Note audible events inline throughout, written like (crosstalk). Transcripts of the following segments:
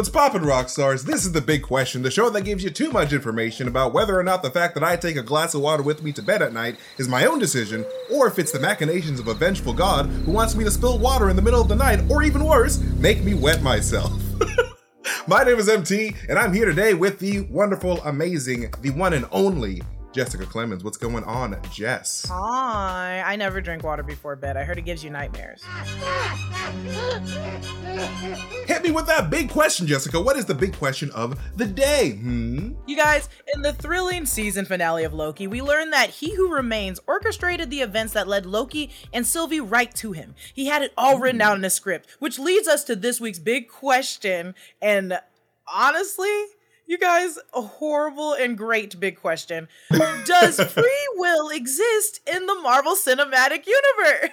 What's poppin', rock stars? This is the big question, the show that gives you too much information about whether or not the fact that I take a glass of water with me to bed at night is my own decision, or if it's the machinations of a vengeful god who wants me to spill water in the middle of the night, or even worse, make me wet myself. (laughs) my name is MT, and I'm here today with the wonderful, amazing, the one and only Jessica Clemens. What's going on, Jess? Hi. I never drink water before bed. I heard it gives you nightmares. Hit me with that big question, Jessica. What is the big question of the day? Hmm? You guys, in the thrilling season finale of Loki, we learned that He Who Remains orchestrated the events that led Loki and Sylvie right to him. He had it all written out in a script, which leads us to this week's big question. And honestly, you guys, a horrible and great big question. Does (laughs) free will exist in the Marvel Cinematic Universe?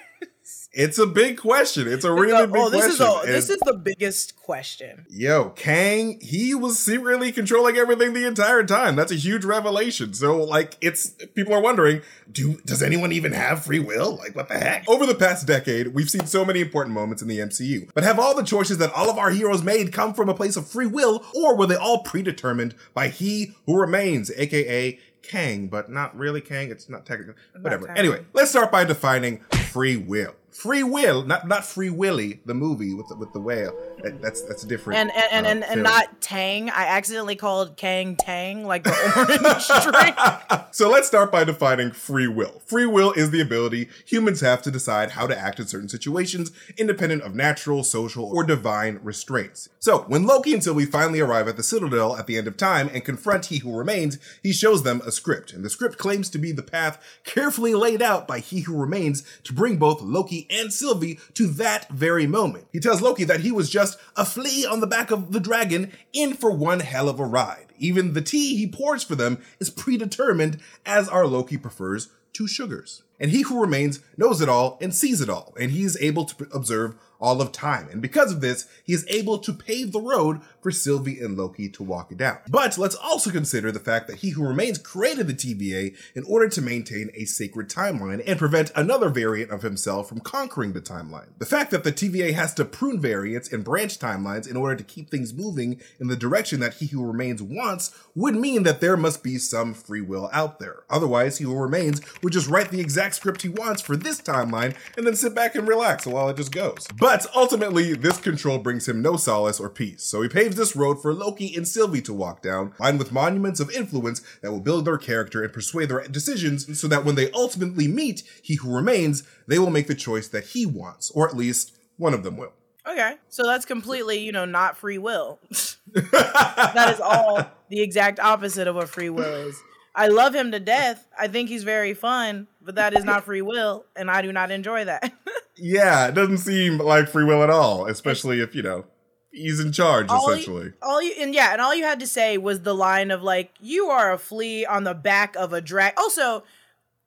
It's a big question. It's a really big oh, this question. Is a, And- this is the biggest question. Yo, Kang, he was secretly controlling everything the entire time. That's a huge revelation. So, like, it's people are wondering, do does anyone even have free will? Like, what the heck? Over the past decade, we've seen so many important moments in the MCU. But have all the choices that all of our heroes made come from a place of free will, or were they all predetermined by he who remains, aka Kang, but not really Kang. It's not technically whatever. Kang. Anyway, let's start by defining free will. Free will, not not Free Willy, the movie with the, with the whale. That, that's that's different. And and and, uh, and, and not Tang. I accidentally called Kang Tang, like the orange (laughs) drink. (laughs) so let's start by defining free will. Free will is the ability humans have to decide how to act in certain situations, independent of natural, social, or divine restraints. So when Loki and Sylvie finally arrive at the Citadel at the end of time and confront He Who Remains, he shows them a script, and the script claims to be the path carefully laid out by He Who Remains to bring both Loki and Sylvie to that very moment. He tells Loki that he was just a flea on the back of the dragon in for one hell of a ride. Even the tea he pours for them is predetermined, as our Loki prefers two sugars. And he who remains knows it all and sees it all, and he is able to observe all of time. And because of this, he is able to pave the road for Sylvie and Loki to walk it down. But let's also consider the fact that he who remains created the TVA in order to maintain a sacred timeline and prevent another variant of himself from conquering the timeline. The fact that the TVA has to prune variants and branch timelines in order to keep things moving in the direction that he who remains wants would mean that there must be some free will out there. Otherwise, he who remains would just write the exact script he wants for this timeline and then sit back and relax while it just goes. But ultimately, this control brings him no solace or peace. So he paves this road for Loki and Sylvie to walk down, lined with monuments of influence that will build their character and persuade their decisions so that when they ultimately meet he who remains, they will make the choice that he wants, or at least one of them will. Okay, so that's completely, you know, not free will. (laughs) that is all the exact opposite of what free will is. I love him to death. I think he's very fun, but that is not free will, and I do not enjoy that. (laughs) Yeah, it doesn't seem like free will at all, especially if, you know, he's in charge, all essentially. You, all you and yeah, and all you had to say was the line of like, "You are a flea on the back of a drag." Also,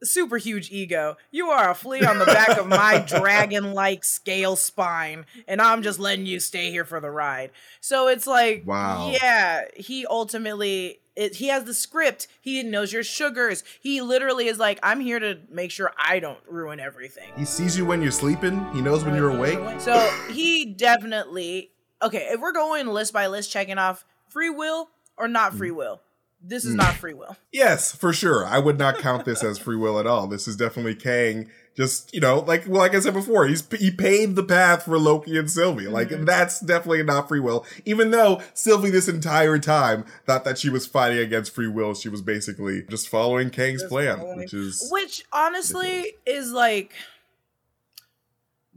super huge ego. You are a flea on the back of my (laughs) dragon-like scale spine, and I'm just letting you stay here for the ride. So it's like, Wow. yeah, he ultimately. It, he has the script. He knows your sugars. He literally is like, I'm here to make sure I don't ruin everything. He sees you when you're sleeping, he knows when you're awake. So he definitely okay. If we're going list by list, checking off free will or not Mm. free will, this is hmm. not free will. Yes, for sure. I would not count this as free will at all. This is definitely Kang. Just you know, like well, like I said before, he's he paved the path for Loki and Sylvie. Like mm-hmm. that's definitely not free will. Even though Sylvie this entire time thought that she was fighting against free will, she was basically just following Kang's plan, which is Which honestly is like,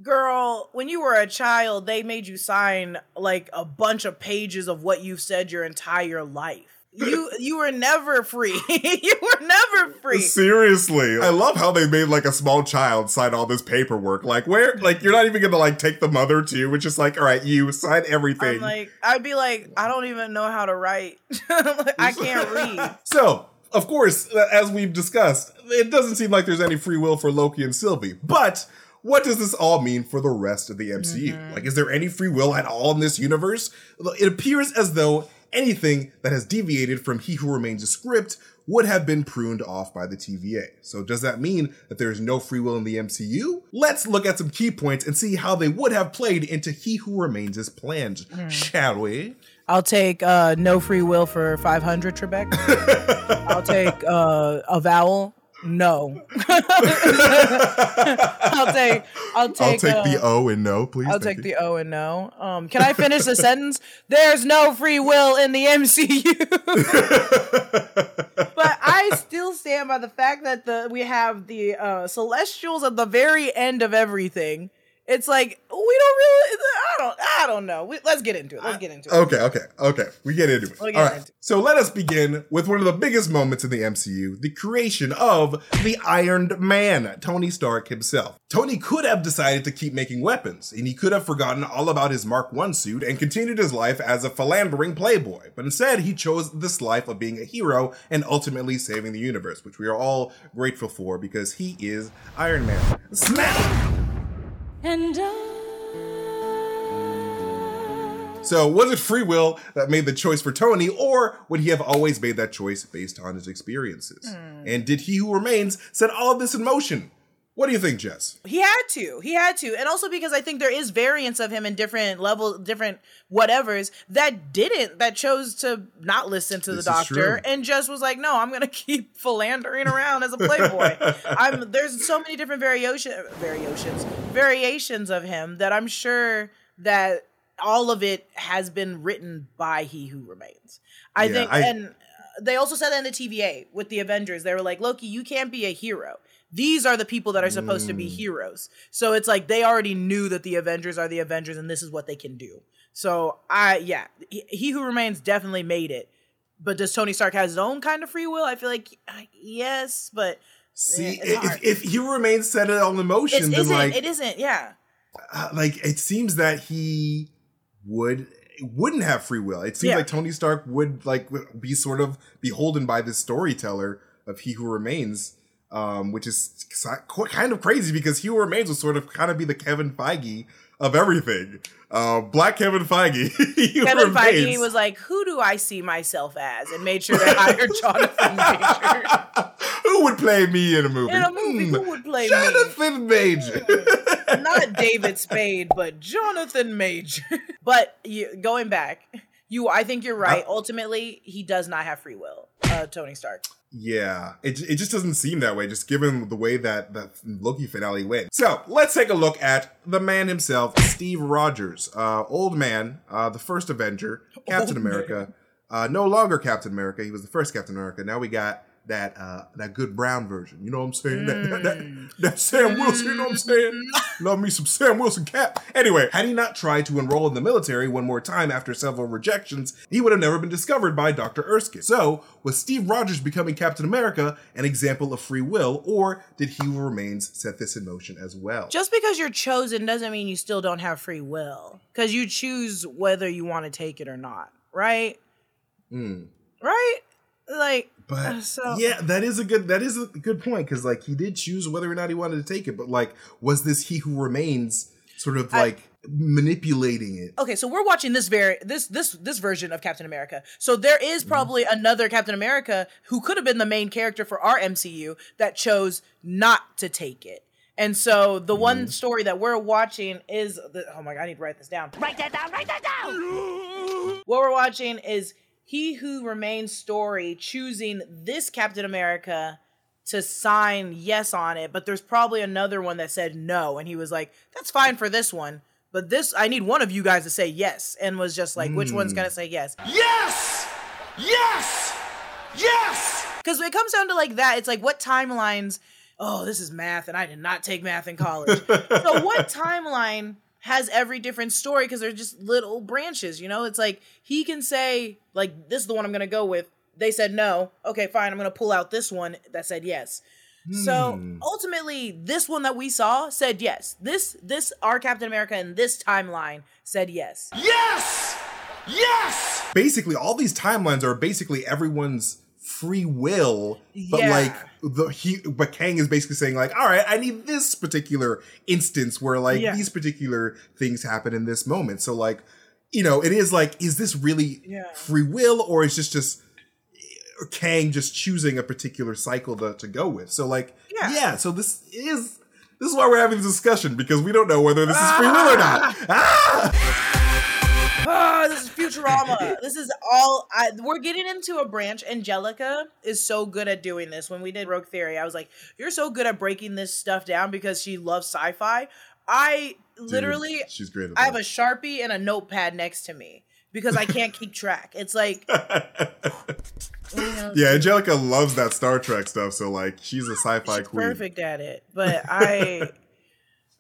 girl, when you were a child, they made you sign like a bunch of pages of what you've said your entire life. You you were never free. (laughs) you were never free. Seriously, I love how they made like a small child sign all this paperwork. Like, where, like, you're not even gonna like take the mother too, which is like, all right, you sign everything. I'm like, I'd be like, I don't even know how to write. (laughs) Like, I can't (laughs) read. So, of course, uh, as we've discussed, it doesn't seem like there's any free will for Loki and Sylvie. But what does this all mean for the rest of the MCU? Mm-hmm. Like, is there any free will at all in this universe? It appears as though anything that has deviated from He Who Remains a script would have been pruned off by the TVA. So does that mean that there is no free will in the MCU? Let's look at some key points and see how they would have played into He Who Remains' plans, shall we? I'll take uh, no free will for 500 Trebek. (laughs) I'll take uh, a vowel. No. (laughs) I'll take. I'll take. I'll take uh, the O and no, please. I'll take you. the O and no. Um, can I finish the (laughs) sentence? There's no free will in the MCU. (laughs) but I still stand by the fact that the we have the uh, Celestials at the very end of everything. It's like we don't really. I don't. I don't know. We, let's get into it. Let's get into it. Okay, okay, okay. We get into it. We get All right. it. So let us begin with one of the biggest moments in the MCU the creation of the Iron Man, Tony Stark himself. Tony could have decided to keep making weapons, and he could have forgotten all about his Mark I suit and continued his life as a philandering playboy. But instead, he chose this life of being a hero and ultimately saving the universe, which we are all grateful for because he is Iron Man. Smack! And So, was it free will that made the choice for Tony, or would he have always made that choice based on his experiences? Hmm. And did he who remains set all of this in motion? What do you think, Jess? He had to. He had to. And also because I think there is variance of him in different level, different whatevers that didn't, that chose to not listen to This the doctor and just was like, no, I'm gonna (laughs) keep philandering around as a playboy. I'm there's so many different variation variations variations of him that I'm sure that all of it has been written by he who remains. I Yeah, think I- and they also said that in the TVA with the Avengers. They were like, Loki, you can't be a hero. These are the people that are supposed to be Mm. heroes. So it's like they already knew that the Avengers are the Avengers and this is what they can do. So I yeah, he, he who remains definitely made it. But does Tony Stark have his own kind of free will? I feel like uh, yes, but See, it's hard. if, if he remains set it on the motion, it then isn't. like, it isn't. Yeah. uh, like it seems that he would wouldn't have free will. It seems Yeah. like Tony Stark would like be sort of beholden by this storyteller of He Who Remains, um, which is kind of crazy because Who Remains will sort of kind of be the Kevin Feige of everything. Uh, Black Kevin Feige. (laughs) Kevin Feige was like, "Who do I see myself as?" and made sure they hired (laughs) Jonathan Major Who would play me in a movie? in a movie. Who would play me? Jonathan Major. (laughs) not David Spade, but Jonathan Major. but you, going back, you, I think you're right. Ultimately, he does not have free will. Uh, Tony Stark. Yeah, it, it just doesn't seem that way, just given the way that the Loki finale went. So let's take a look at the man himself, Steve Rogers, uh, old man, uh, the first Avenger, (laughs) Captain Old America, uh, no longer Captain America. He was the first Captain America. Now we got that uh, that good brown version. You know what I'm saying? (laughs) That, that, that, that Sam Wilson. You know what I'm saying? (laughs) Love me some Sam Wilson cap. Anyway, had he not tried to enroll in the military one more time after several rejections, he would have never been discovered by Dr. Erskine. So, was Steve Rogers becoming Captain America an example of free will, or did He Who Remains set this in motion as well? Just because you're chosen doesn't mean you still don't have free will. Because you choose whether you want to take it or not, right? Hmm. Right? Like, But Uh, so- yeah, that is a good that is a good point because like he did choose whether or not he wanted to take it, but like was this He Who Remains sort of I- like manipulating it? okay, so we're watching this very this this this version of Captain America. So there Mm-hmm. probably another Captain America who could have been the main character for our MCU that chose not to take it. And so the Mm-hmm. one story that we're watching is the, oh my god, I need to write this down. write that down, write that down. What we're watching is He Who Remains story choosing this Captain America to sign yes on it, but there's probably another one that said no, and he was like, "That's fine for this one." But this, I need one of you guys to say yes, and was just like, which one's hmm. gonna say yes? Yes! Yes! Yes! Because when it comes down to like that, it's like what timelines? Oh, this is math, and I did not take math in college. (laughs) so what timeline has every different story? Because they're just little branches, you know. It's like he can say like this is the one I'm gonna go with. They said no. Okay, fine. I'm gonna pull out this one that said yes. So Hmm. ultimately, this one that we saw said yes. This this our Captain America in this timeline said yes. Yes! Yes! Basically, all these timelines are basically everyone's free will, but Yeah. like the he but Kang is basically saying like, all right, I need this particular instance where like Yeah. these particular things happen in this moment. So like, you know, it is like, is this really Yeah. free will or is just just Kang just choosing a particular cycle to, to go with? So like, Yeah. yeah, so this is this is why we're having this discussion because we don't know whether this is free will or not. (laughs) Ah! Ah, this is Futurama. this is all. I, we're getting into a branch. Angelica is so good at doing this. When we did Rogue Theory, I was like, "You're so good at breaking this stuff down because she loves sci-fi." I literally, Dude, she's great. I have a sharpie and a notepad next to me because I can't keep track. It's like, (laughs) yeah, Angelica loves that Star Trek stuff. So like, she's a sci-fi she's queen. perfect at it. But I. (laughs)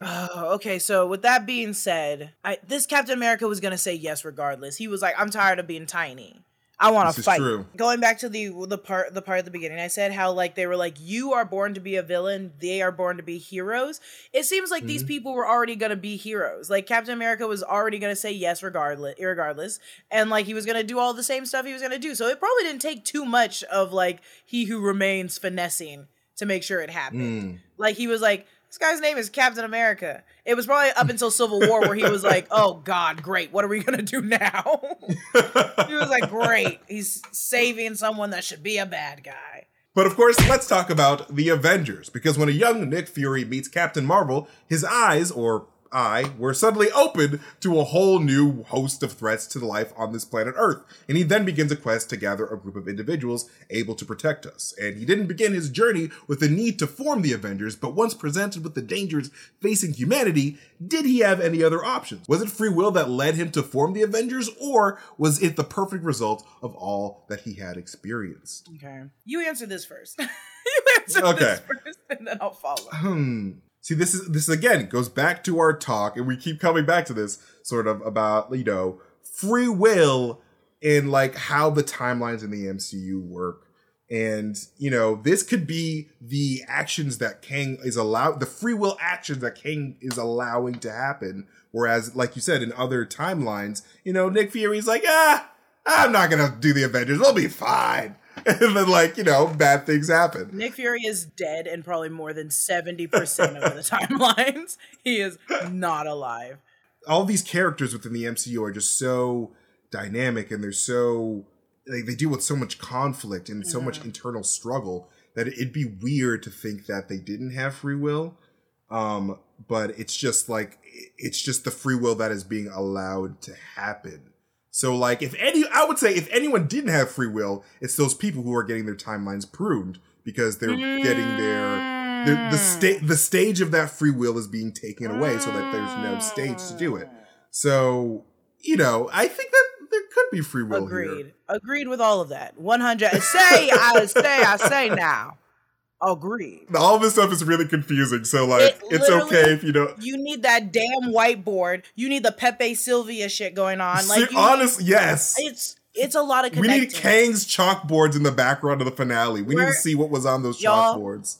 Oh, okay, so with that being said, I, this Captain America was gonna say yes regardless. He was like, "I'm tired of being tiny. I want to fight." true. Going back to the the part the part at the beginning, I said how like they were like, "You are born to be a villain. They are born to be heroes." It seems like Mm-hmm. these people were already gonna be heroes. Like Captain America was already gonna say yes regardless, regardless, and like he was gonna do all the same stuff he was gonna do. So it probably didn't take too much of like he who remains finessing to make sure it happened. Mm. Like he was like, this guy's name is Captain America. It was probably up until Civil War where he was like, oh God, great. What are we gonna do now? (laughs) he was like, great. He's saving someone that should be a bad guy. But of course, let's talk about the Avengers, because when a young Nick Fury meets Captain Marvel, his eyes, or eye, were suddenly opened to a whole new host of threats to the life on this planet Earth. And he then begins a quest to gather a group of individuals able to protect us. And he didn't begin his journey with the need to form the Avengers, but once presented with the dangers facing humanity, did he have any other options? Was it free will that led him to form the Avengers, or was it the perfect result of all that he had experienced? Okay. You answer this first. (laughs) you answer Okay. this first, and then I'll follow. hmm. See, this is this again goes back to our talk, and we keep coming back to this sort of about you know free will and like how the timelines in the MCU work. And you know, this could be the actions that Kang is allowed, the free will actions that Kang is allowing to happen. Whereas, like you said, in other timelines, you know, Nick Fury's like, ah, I'm not gonna do the Avengers. We'll be fine. (laughs) And then, like, you know, bad things happen. Nick Fury is dead in probably more than 70% of the (laughs) timelines. He is not alive. all these characters within the MCU are just so dynamic and they're so like they deal with so much conflict and so much internal struggle that it'd be weird to think that they didn't have free will. Um, but it's just like it's just the free will that is being allowed to happen. So like if any I would say if anyone didn't have free will, it's those people who are getting their timelines pruned because they're getting their the the state mm. the stage of that free will is being taken away so that there's no stage to do it. Ah. So, you know, I think that there could be free will Agreed. here. Agreed with all of that. 100. Say, I say, I say now. Agreed. All this stuff is really confusing. So like It it's okay if you don't You need that damn whiteboard. You need the Pepe Silvia shit going on. Like, you honest yes. it's it's a lot of We need Kang's chalkboards in the background of the finale. We need to see what was on those chalkboards.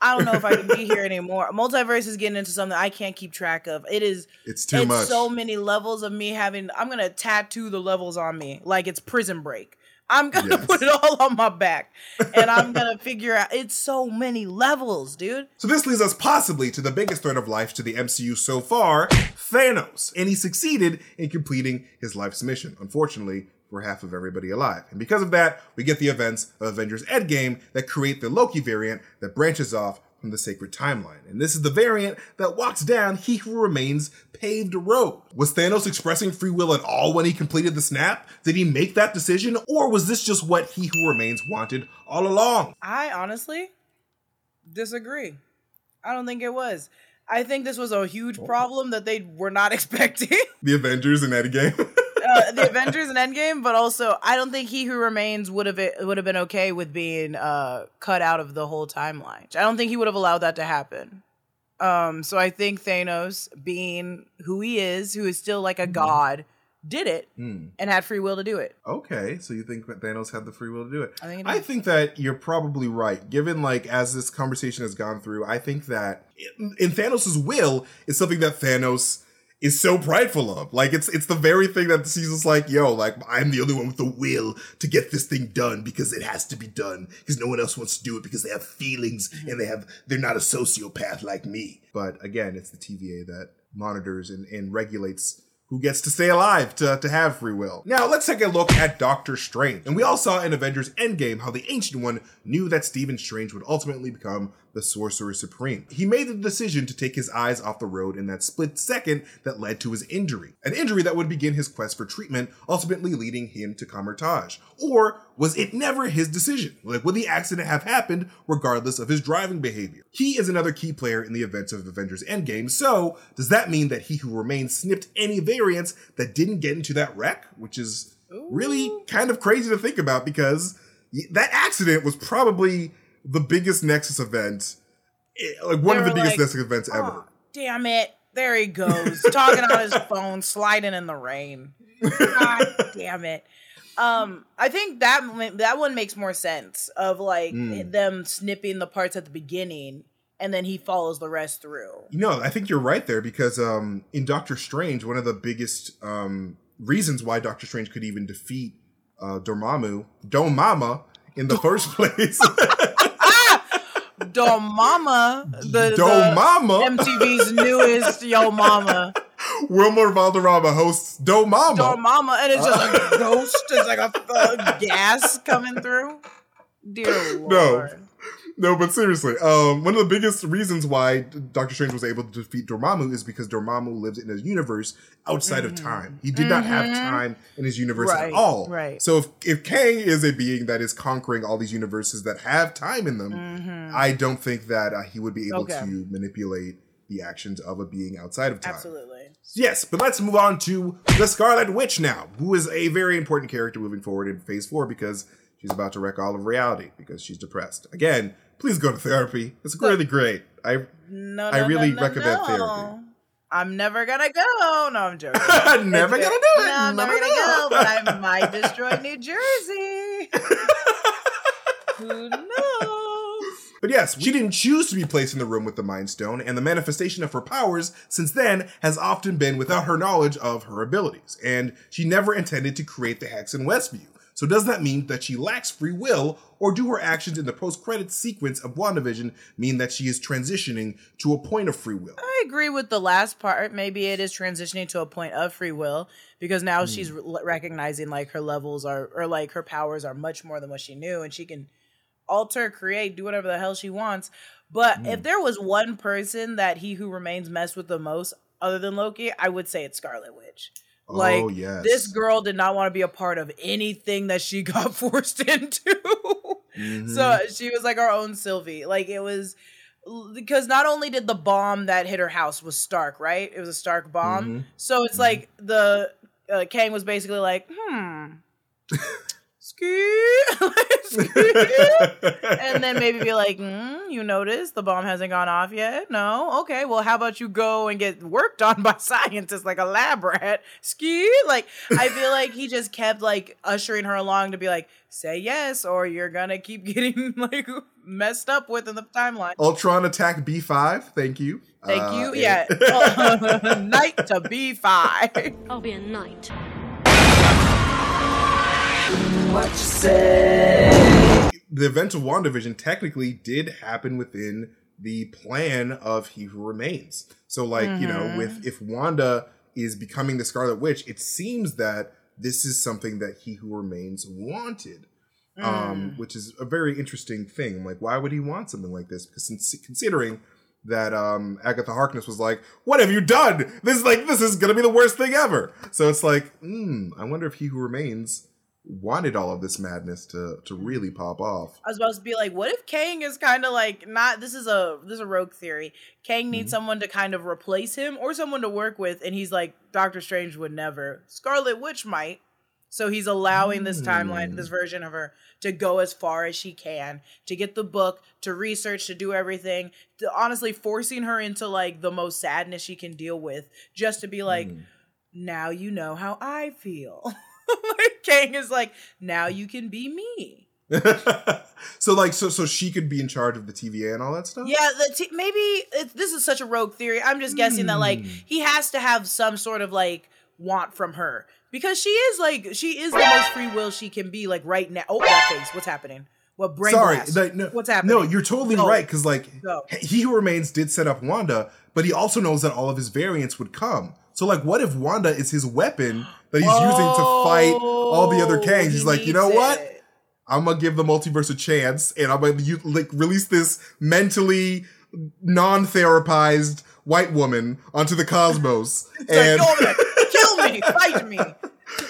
I don't know if I can be here (laughs) anymore. Multiverse is getting into something I can't keep track of. It is It's too it's much. so many levels of me having I'm gonna tattoo the levels on me like it's prison break. I'm gonna Yes. put it all on my back and I'm gonna (laughs) figure out it's so many levels, dude. So this leads us possibly to the biggest threat of life to the MCU so far, Thanos. And he succeeded in completing his life's mission, unfortunately, for half of everybody alive. And because of that, we get the events of Avengers Endgame that create the Loki variant that branches off from the sacred timeline. And this is the variant that walks down He Who Remains paved road. Was Thanos expressing free will at all when he completed the snap? Did he make that decision? Or was this just what He Who Remains wanted all along? I honestly disagree. I don't think it was. I think this was a huge oh. problem that they were not (laughs) expecting. The Avengers in Endgame? (laughs) uh, (laughs) the Avengers and Endgame, but also I don't think He Who Remains would have would have been okay with being uh, cut out of the whole timeline. I don't think he would have allowed that to happen. Um, so I think Thanos, being who he is, who is still like a god, did it Hmm. and had free will to do it. Okay, so you think Thanos had the free will to do it? I think it I think that you're probably right. Given like as this conversation has gone through, I think that in, in Thanos' will is something that Thanos is so prideful of. Like it's it's the very thing that sees us like, yo, like I'm the only one with the will to get this thing done because it has to be done because no one else wants to do it because they have feelings mm-hmm. and they have they're not a sociopath like me. But again, it's the TVA that monitors and, and regulates who gets to stay alive to, to have free will. Now, let's take a look at Doctor Strange. And we all saw in Avengers Endgame how the Ancient One knew that Stephen Strange would ultimately become the Sorcerer Supreme. He made the decision to take his eyes off the road in that split second that led to his injury. An injury that would begin his quest for treatment, ultimately leading him to Kamar-Taj. Or was it never his decision? Like, would the accident have happened regardless of his driving behavior? He is another key player in the events of Avengers Endgame, so does that mean that He Who Remains snipped any variants that didn't get into that wreck? Which is really kind of crazy to think about because that accident was probably the biggest Nexus event, eh, like one They of the biggest like, Nexus events ever. "Aw, damn it. There he goes, talking on his (laughs) phone, sliding in the rain. (laughs) God damn it. Um, I think that that one makes more sense of like Mm. them snipping the parts at the beginning and then he follows the rest through. You know, I think you're right there because um, in Doctor Strange, one of the biggest um, reasons why Doctor Strange could even defeat uh, Dormammu, Domama, in the first (laughs) place, Domama, the, the Domama, MTV's newest Yo Mama. Wilmer Valderrama hosts Domama. Domama, and it's just (laughs) a ghost. It's like a, uh, gas coming through. Dear Lord. No. No, but seriously, um, one of the biggest reasons why Doctor Strange was able to defeat Dormammu is because Dormammu lives in a universe outside of time. He did not have time in his universe Mm-hmm. Right, at all. right. So if if Kang is a being that is conquering all these universes that have time in them, I don't think that uh, he would be able Mm-hmm. Okay. to manipulate the actions of a being outside of time. Absolutely. Yes, but let's move on to the Scarlet Witch now, who is a very important character moving forward in Phase 4 because she's about to wreck all of reality because she's depressed. Again, please go to therapy. It's really great. I No, I really no, no, recommend no. therapy. I'm never gonna go. No, I'm joking. I'm (laughs) never gonna do it. No, I'm never Never gonna go, but I might (laughs) destroy New Jersey. (laughs) Who? But yes, she didn't choose to be placed in the room with the Mind Stone, and the manifestation of her powers since then has often been without her knowledge of her abilities, and she never intended to create the Hex in Westview. So does that mean that she lacks free will, or do her actions in the post-credits sequence of WandaVision mean that she is transitioning to a point of free will? I agree with the last part. Maybe it is transitioning to a point of free will because now Hmm. she's re- recognizing like her levels are or like her powers are much more than what she knew, and she can alter, create, do whatever the hell she wants. But Hmm. if there was one person that he who remains messed with the most, other than Loki, I would say it's Scarlet Witch. Like oh yes, this girl did not want to be a part of anything that she (laughs) got forced into. Mhm. (laughs) So she was like our own Sylvie. Like it was because not only did the bomb that hit her house was Stark, right? It was a Stark bomb. Mhm. So it's like the uh, Kang was basically like, hmm. (laughs) (laughs) and then maybe be like, mm, you notice the bomb hasn't gone off yet? No, okay. Well, how about you go and get worked on by (laughs) scientists like a lab rat? Ski, like I feel like he just kept like ushering her along to be like, say yes, or you're gonna keep (laughs) getting like messed up with in the timeline. Ultron attack B five. Thank you. Thank Uh, you. and- Yeah, knight to B five. I'll be a knight. The event of WandaVision technically did happen within the plan of He Who Remains. So, like, you know, with if Wanda is becoming the Scarlet Witch, it seems that this is something that He Who Remains wanted. Um, which is a very interesting thing. Like, why would he want something like this? Because since, considering that um Agatha Harkness was like, "What have you done? This is like this is gonna be the worst thing ever." So it's like, hmm, I wonder if He Who Remains wanted all of this madness to to really pop off. I was about to be like, what if Kang is kind of like not? This is a this is a rogue theory. Kang Mm-hmm. needs someone to kind of replace him or someone to work with, and he's like, Doctor Strange would never. Scarlet Witch might. So he's allowing this timeline, this version of her, to go as far as she can, to get the book, to research, to do everything, to honestly forcing her into like the most sadness she can deal with, just to be like, Hmm. now you know how I feel. (laughs) (laughs) like Kang is like, now you can be me. (laughs) so like so so she could be in charge of the TVA and all that stuff. Yeah, the t- maybe this is such a rogue theory. I'm just guessing that like Hmm. he has to have some sort of like want from her because she is like she is the most free will she can be like right now. Oh, that face! What's happening? What brain Sorry, blast? like, no, What's happening? No, you're totally Go. right because like Go. he who remains did set up Wanda, but he also knows that all of his variants would come. So like, what if Wanda is his weapon that he's using to fight all the other Kangs? He's Oh, he like, you know needs what? I'm gonna give the multiverse a chance, and I'm gonna like release this mentally non-therapized white woman onto the cosmos. (laughs) And like, kill me, (laughs) fight me.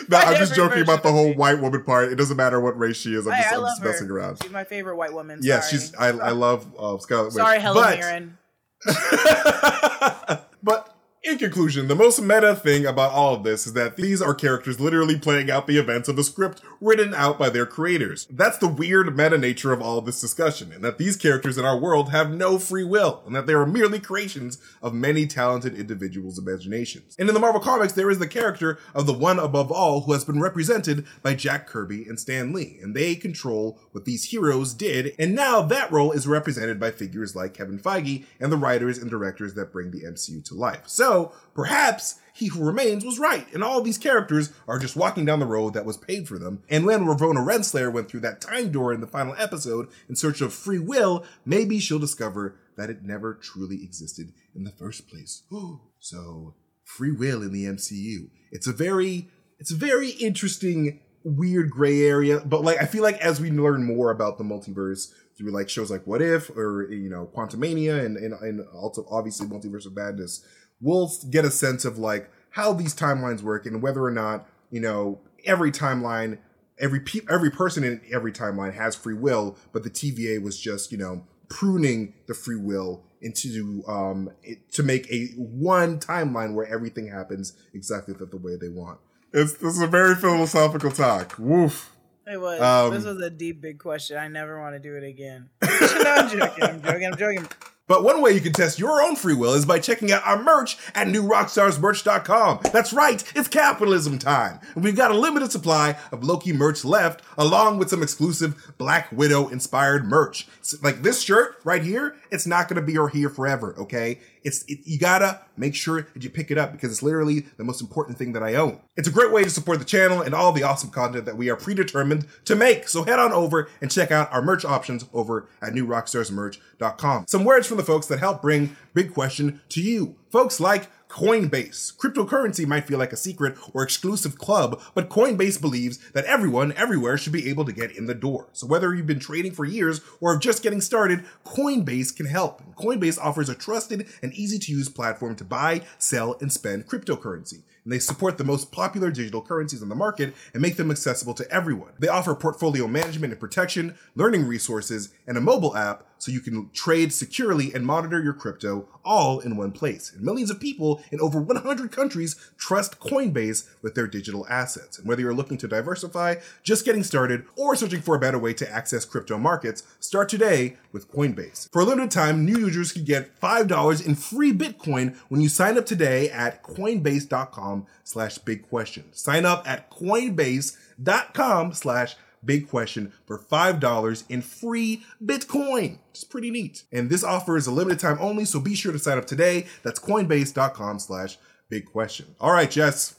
No, I'm just joking about the whole white woman part. It doesn't matter what race she is. I'm just, I I'm just messing her. around. She's my favorite white woman. Yeah, she's. I, I love uh, Scarlet Witch. Sorry, Helen but, Mirren. (laughs) but in conclusion, the most meta thing about all of this is that these are characters literally playing out the events of a script written out by their creators. That's the weird meta nature of all of this discussion, and that these characters in our world have no free will, and that they are merely creations of many talented individuals' imaginations. And in the Marvel Comics, there is the character of the one above all who has been represented by Jack Kirby and Stan Lee, and they control what these heroes did, and now that role is represented by figures like Kevin Feige and the writers and directors that bring the MCU to life. So, perhaps He Who Remains was right, and all these characters are just walking down the road that was paid for them. And when Ravonna Renslayer went through that time door in the final episode in search of free will, maybe she'll discover that it never truly existed in the first place. (gasps) so, free will in the MCU. It's a very, it's a very interesting, weird gray area. But like, I feel like as we learn more about the multiverse through like shows like What If or you know Quantumania and and, and also obviously Multiverse of Madness, we'll get a sense of like how these timelines work and whether or not you know every timeline every pe- every person in every timeline has free will but the TVA was just you know pruning the free will into um it, to make a one timeline where everything happens exactly the, the way they want it's this is a very philosophical talk woof It was. Um, this was a deep, big question. I never want to do it again. (laughs) no, I'm joking. I'm joking. I'm joking. But one way you can test your own free will is by checking out our merch at newrockstarsmerch.com. That's right, it's capitalism time. And we've got a limited supply of Loki merch left, along with some exclusive Black Widow inspired merch. So, like this shirt right here, it's not to be here forever, okay? It's it, you gotta make sure that you pick it up because it's literally the most important thing that I own. It's a great way to support the channel and all the awesome content that we are predetermined to make. So head on over and check out our merch options over at newrockstarsmerch.com. Some words from the folks that help bring Big Question to you. Folks like Coinbase. Cryptocurrency might feel like a secret or exclusive club, but Coinbase believes that everyone, everywhere should be able to get in the door. So whether you've been trading for years or just getting started, Coinbase can help. Coinbase offers a trusted and easy to use platform to buy, sell, and spend cryptocurrency. And they support the most popular digital currencies on the market and make them accessible to everyone. They offer portfolio management and protection, learning resources, and a mobile app so you can trade securely and monitor your crypto all in one place. And millions of people in over 100 countries trust Coinbase with their digital assets. And whether you're looking to diversify, just getting started, or searching for a better way to access crypto markets, start today with Coinbase. For a limited time, new users can get $5 in free Bitcoin when you sign up today at coinbase.com slash big question. Sign up at coinbase.com slash big question for $5 in free Bitcoin. It's pretty neat. And this offer is a limited time only, so be sure to sign up today. That's coinbase.com slash big question. All right, Jess,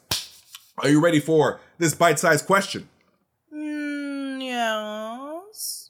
are you ready for this bite-sized question? Mm, yes.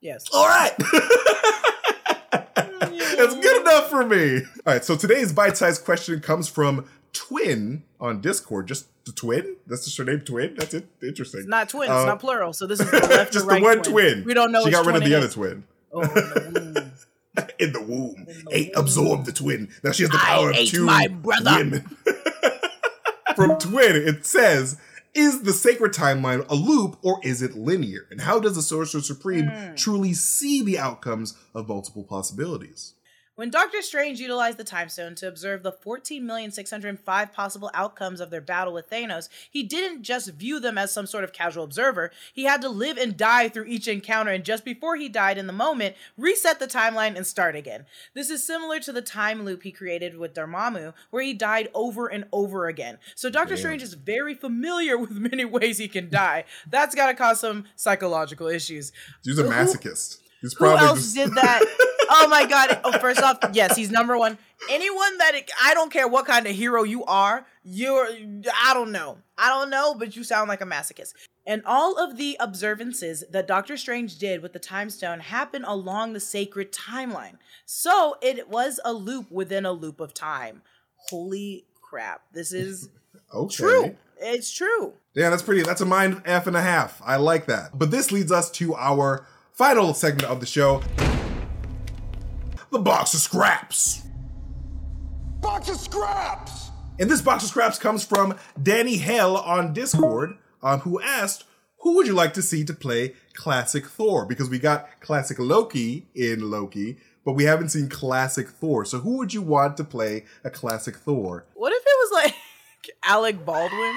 Yes. All right. (laughs) That's good enough for me. All right, so today's bite-sized question comes from Twin on Discord. Just the twin? That's just her name, Twin? That's it. Interesting. It's not twin. Uh, it's not plural. So this is the (laughs) just or right the one twin. We don't know. She got rid of the other twin. Oh, (laughs) in the womb. in the the Ate, womb. absorbed the twin. Now she has the I power of ate two my brother. women. (laughs) From Twin, it says, is the sacred timeline a loop or is it linear? And how does the Sorcerer Supreme Hmm. truly see the outcomes of multiple possibilities? When Doctor Strange utilized the Time Stone to observe the 14,605 possible outcomes of their battle with Thanos, he didn't just view them as some sort of casual observer. He had to live and die through each encounter, and just before he died in the moment, reset the timeline and start again. This is similar to the time loop he created with Dormammu, where he died over and over again. So Doctor Strange is very familiar with (laughs) many ways he can die. That's gotta cause some psychological issues. He's a Who- masochist. He's Who probably else just did that? (laughs) oh my god! Oh, first off, yes, he's number one. Anyone that I don't care what kind of hero you are, you're I don't know, I don't know, but you sound like a masochist. And all of the observances that Doctor Strange did with the Time Stone happen along the sacred timeline. So it was a loop within a loop of time. Holy crap. This is (laughs) Okay. true. It's true. Yeah, that's pretty. That's a mind F and a half. I like that. But this leads us to our final segment of the show the box of scraps. Box of scraps! And this box of scraps comes from Danny Hell on Discord, um, who asked, Who would you like to see to play classic Thor? Because we got classic Loki in Loki, but we haven't seen classic Thor. So who would you want to play a classic Thor? What if it was like (laughs) Alec Baldwin?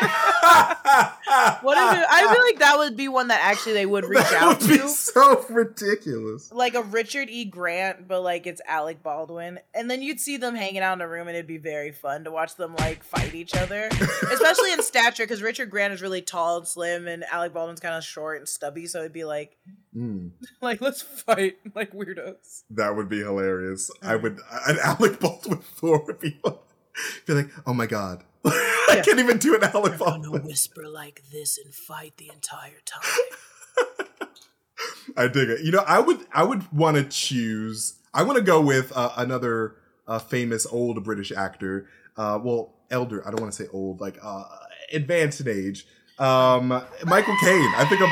(laughs) what if it, I feel like that would be one that actually they would (laughs) reach that out would to? so ridiculous. like a Richard E. Grant, but like it's Alec Baldwin. And then you'd see them hanging out in a room and it'd be very fun to watch them like fight each other. (laughs) Especially in stature, because Richard Grant is really tall and slim and Alec Baldwin's kind of short and stubby, so it'd be like Mm, like let's fight like weirdos. that would be hilarious. I would, an Alec Baldwin Thor would be, be like, Oh my god. I Yeah. can't even do an Gonna Baldwin. whisper like this and fight the entire time. (laughs) I dig it. You know, I would I would want to choose. I want to go with uh, another uh, famous old British actor. Uh, well, elder. I don't want to say old, like uh, advanced in age. Um, Michael Caine. I think a,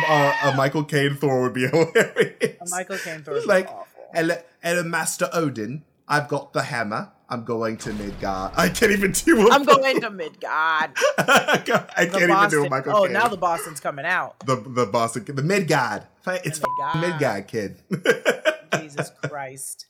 a, a Michael Caine Thor would be (laughs) hilarious. A Michael Caine Thor He's would be like, awful. "Hello, hello, Master Odin. I've got the hammer. I'm going to Midgard. I can't even do. a I'm going to Midgard. (laughs) I can't The even do Boston. Michael Oh, Caine. now the Boston's coming out. the the Boston the Midgard. It's Midgard. Midgard kid. (laughs) Jesus Christ.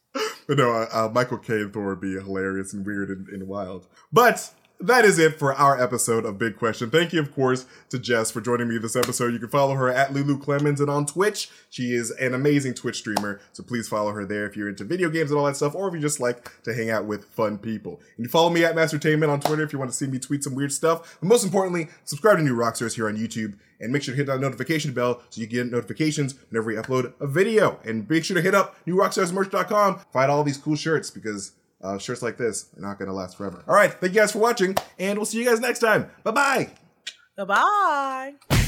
But no, uh, uh, Michael Caine Thor would be hilarious and weird and, and wild. But that is it for our episode of Big Question. Thank you, of course, to Jess for joining me this episode. You can follow her at Lulu Clemens and on Twitch. She is an amazing Twitch streamer, so please follow her there if you're into video games and all that stuff, or if you just like to hang out with fun people. And you follow me at Mastertainment on Twitter if you want to see me tweet some weird stuff. But most importantly, subscribe to New Rockstars here on YouTube and make sure to hit that notification bell so you get notifications whenever we upload a video. And make sure to hit up newrockstarsmerch.com, find all these cool shirts because uh, shirts like this are not going to last forever. All right, thank you guys for watching, and we'll see you guys next time. Bye bye. Goodbye.